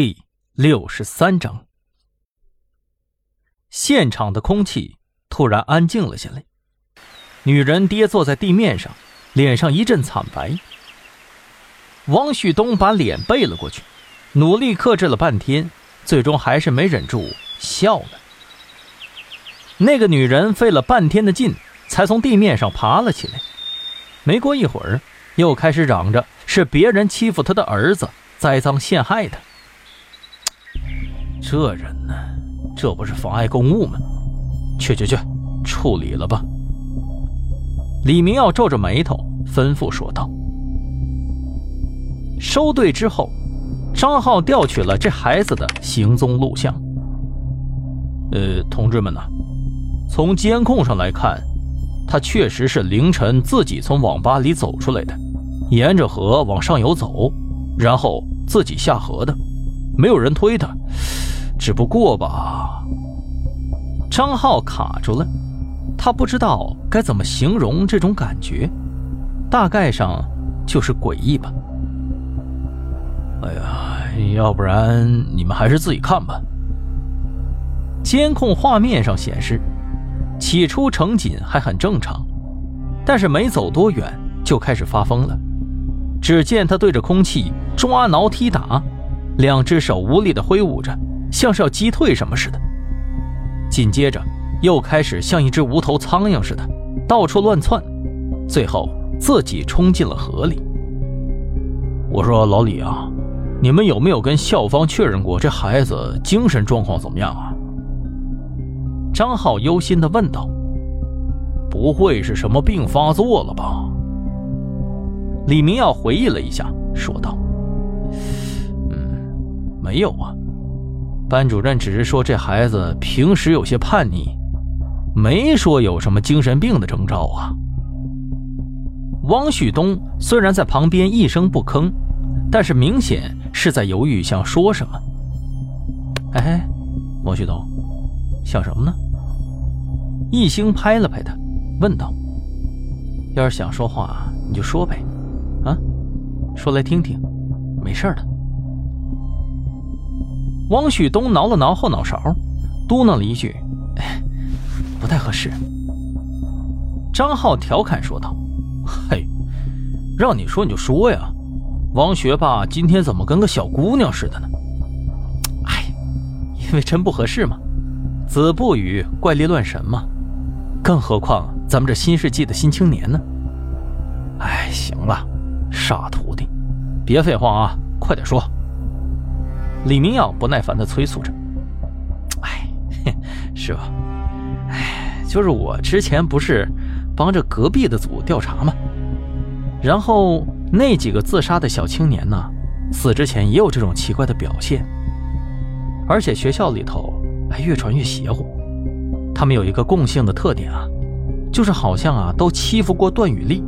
第六十三章，现场的空气突然安静了下来。女人跌坐在地面上，脸上一阵惨白。王旭东把脸背了过去，努力克制了半天，最终还是没忍住笑了。那个女人费了半天的劲，才从地面上爬了起来。没过一会儿，又开始嚷着是别人欺负她的儿子，栽赃陷害她。这人呢，这不是妨碍公务吗？去去去，处理了吧。李明耀皱着眉头吩咐说道。收队之后，张浩调取了这孩子的行踪录像。呃，同志们呢，从监控上来看，他确实是凌晨自己从网吧里走出来的，沿着河往上游走，然后自己下河的，没有人推他。只不过吧，张浩卡住了，他不知道该怎么形容这种感觉，大概上就是诡异吧。哎呀，要不然你们还是自己看吧。监控画面上显示，起初程锦还很正常，但是没走多远就开始发疯了。只见他对着空气抓挠踢打，两只手无力地挥舞着。像是要击退什么似的，紧接着又开始像一只无头苍蝇似的到处乱窜，最后自己冲进了河里。我说老李啊，你们有没有跟校方确认过这孩子精神状况怎么样啊？张浩忧心地问道。不会是什么病发作了吧？李明耀回忆了一下，说道：“嗯，没有啊。”班主任只是说这孩子平时有些叛逆，没说有什么精神病的征兆啊。汪旭东虽然在旁边一声不吭，但是明显是在犹豫想说什么。哎，汪旭东，想什么呢？一星拍了拍他，问道：“要是想说话，你就说呗，啊，说来听听，没事的。”汪旭东挠了挠后脑勺，嘟囔了一句：“哎不太合适。”张浩调侃说道：“嘿，让你说你就说呀，王学霸今天怎么跟个小姑娘似的呢？”“哎，因为真不合适嘛，子不语怪力乱神嘛，更何况咱们这新世纪的新青年呢？”“哎，行了，傻徒弟，别废话啊，快点说。”李明耀不耐烦地催促着：“哎，师傅？哎，就是我之前不是帮着隔壁的组调查吗？然后那几个自杀的小青年呢，死之前也有这种奇怪的表现，而且学校里头还越传越邪乎。他们有一个共性的特点啊，就是好像啊都欺负过段雨丽。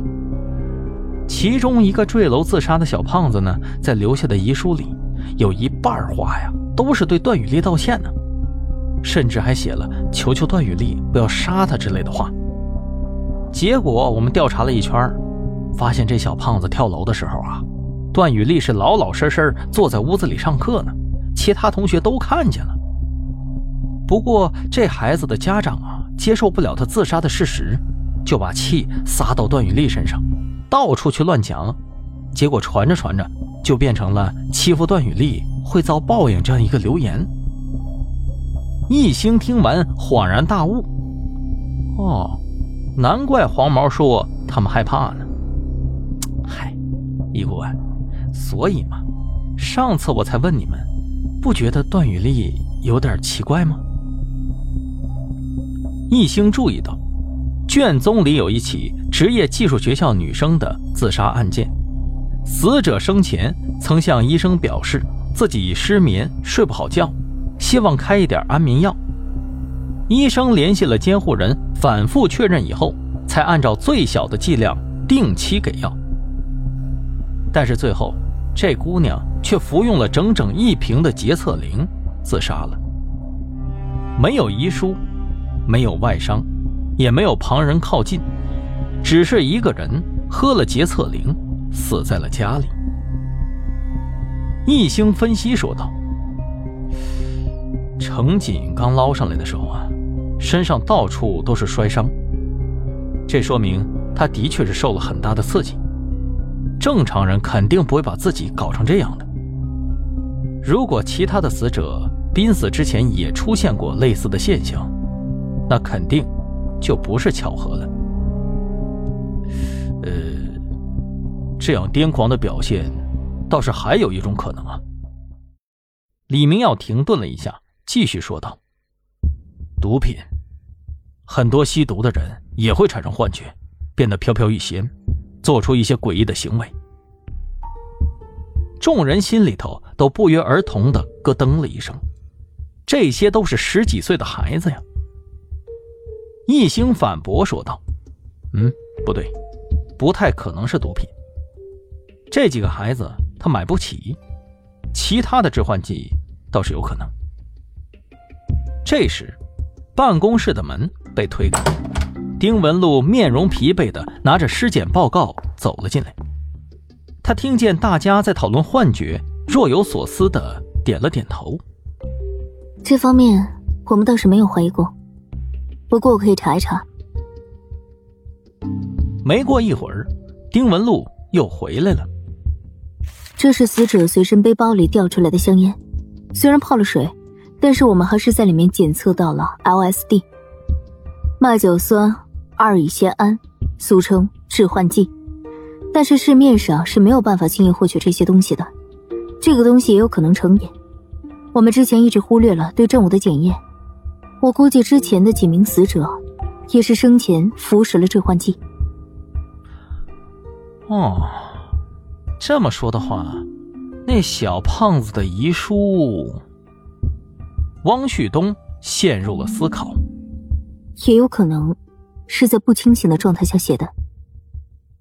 其中一个坠楼自杀的小胖子呢，在留下的遗书里。”有一半话呀，都是对段雨丽道歉呢，甚至还写了求求段雨丽不要杀他之类的话。结果我们调查了一圈，发现这小胖子跳楼的时候啊，段雨丽是老老实实坐在屋子里上课呢，其他同学都看见了。不过这孩子的家长啊，接受不了他自杀的事实，就把气撒到段雨丽身上，到处去乱讲，结果传着传着。就变成了欺负段雨丽会遭报应这样一个流言。易星听完恍然大悟：“哦，难怪黄毛说他们害怕呢。嗨，易顾问，所以嘛，上次我才问你们，不觉得段雨丽有点奇怪吗？”易星注意到，卷宗里有一起职业技术学校女生的自杀案件。死者生前曾向医生表示自己失眠睡不好觉，希望开一点安眠药。医生联系了监护人，反复确认以后，才按照最小的剂量定期给药。但是最后，这姑娘却服用了整整一瓶的洁厕灵，自杀了。没有遗书，没有外伤，也没有旁人靠近，只是一个人喝了洁厕灵。死在了家里。易星分析说道：“程锦刚捞上来的时候啊，身上到处都是摔伤，这说明他的确是受了很大的刺激。正常人肯定不会把自己搞成这样的。如果其他的死者濒死之前也出现过类似的现象，那肯定就不是巧合了。呃，这样癫狂的表现，倒是还有一种可能啊。李明耀停顿了一下，继续说道：“毒品，很多吸毒的人也会产生幻觉，变得飘飘欲仙。”做出一些诡异的行为，众人心里头都不约而同的咯噔了一声。这些都是十几岁的孩子呀！一星反驳说道：“嗯，不对，不太可能是毒品。这几个孩子他买不起，其他的致幻剂倒是有可能。”这时，办公室的门被推开。丁文璐面容疲惫的拿着尸检报告走了进来，他听见大家在讨论幻觉，若有所思的点了点头。这方面我们倒是没有怀疑过，不过我可以查一查。没过一会儿，丁文璐又回来了。这是死者随身背包里掉出来的香烟，虽然泡了水，但是我们还是在里面检测到了 LSD，麦酒酸。二乙酰胺，俗称致幻剂，但是市面上是没有办法轻易获取这些东西的。这个东西也有可能成瘾。我们之前一直忽略了对证物的检验。我估计之前的几名死者，也是生前服食了致幻剂。哦，这么说的话，那小胖子的遗书，汪旭东陷入了思考。也有可能。是在不清醒的状态下写的。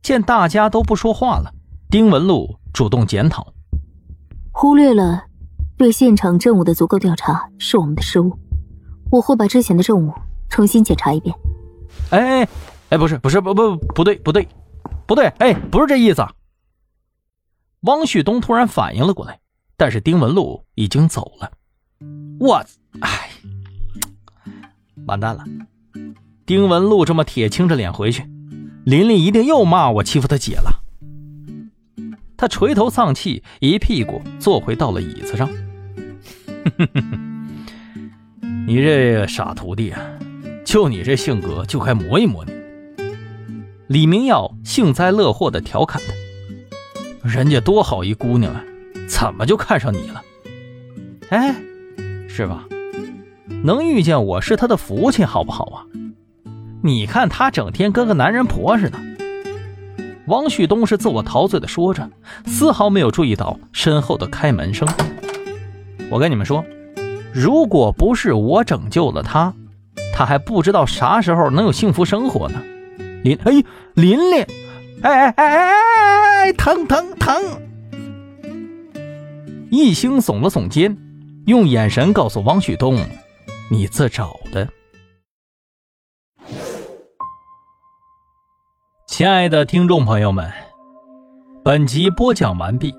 见大家都不说话了，丁文璐主动检讨：忽略了对现场证物的足够调查是我们的失误。我会把之前的证物重新检查一遍。哎哎，不是不是不不不对不对不对，哎，不是这意思。汪旭东突然反应了过来，但是丁文璐已经走了。我哎，完蛋了。丁文璐这么铁青着脸回去，琳琳一定又骂我欺负她姐了。他垂头丧气，一屁股坐回到了椅子上。你这傻徒弟啊，就你这性格，就该磨一磨你。李明耀幸灾乐祸的调侃他：“人家多好一姑娘啊，怎么就看上你了？哎，是吧？能遇见我是他的福气，好不好啊？”你看他整天跟个男人婆似的。王旭东是自我陶醉的说着，丝毫没有注意到身后的开门声。我跟你们说，如果不是我拯救了他，他还不知道啥时候能有幸福生活呢。林，哎，琳琳，哎哎哎哎哎，疼疼疼！一星耸了耸肩，用眼神告诉王旭东：“你自找的。”亲爱的听众朋友们，本集播讲完毕，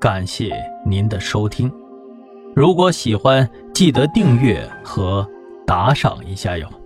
感谢您的收听。如果喜欢，记得订阅和打赏一下哟。